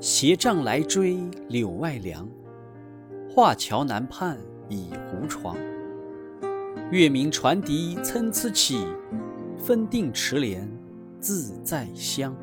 斜杖来追柳外凉，画桥南畔倚胡床。月明船笛参差起，分定池莲自在香。